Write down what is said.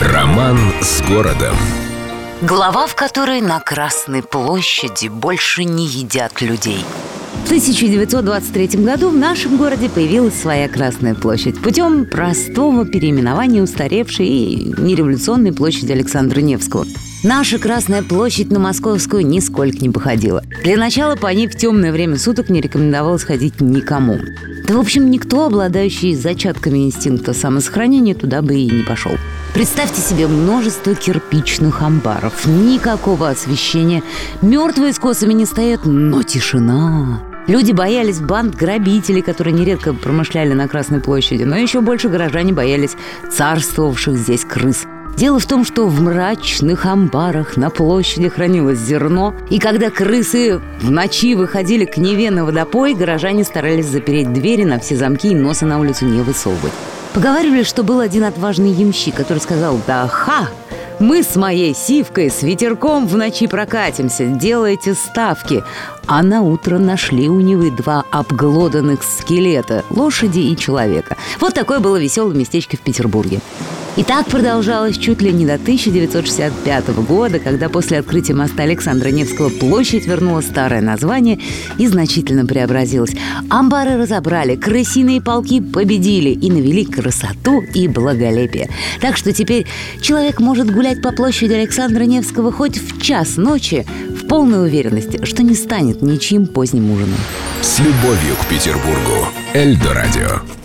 Роман с городом. Глава, в которой на Красной площади больше не едят людей. В 1923 году в нашем городе появилась своя Красная площадь путем простого переименования устаревшей и нереволюционной площади Александра Невского. Наша Красная площадь на Московскую нисколько не походила. Для начала по ней в темное время суток не рекомендовалось ходить никому. Да, в общем, никто, обладающий зачатками инстинкта самосохранения, туда бы и не пошел. Представьте себе множество кирпичных амбаров, никакого освещения, мертвые с косами не стоят, но тишина. Люди боялись банд грабителей, которые нередко промышляли на Красной площади, но еще больше горожане боялись царствовавших здесь крыс. Дело в том, что в мрачных амбарах на площади хранилось зерно, и когда крысы в ночи выходили к Неве на водопой, горожане старались запереть двери на все замки и носа на улицу не высовывать. Поговаривали, что был один отважный ямщик, который сказал «Да ха! Мы с моей сивкой с ветерком в ночи прокатимся, делайте ставки. А на утро нашли у Невы два обглоданных скелета – лошади и человека. Вот такое было веселое местечко в Петербурге. И так продолжалось чуть ли не до 1965 года, когда после открытия моста Александра Невского площадь вернула старое название и значительно преобразилась. Амбары разобрали, крысиные полки победили и навели красоту и благолепие. Так что теперь человек может гулять по площади Александра Невского хоть в час ночи в полной уверенности, что не станет ничьим поздним ужином. С любовью к Петербургу. Эльдо радио.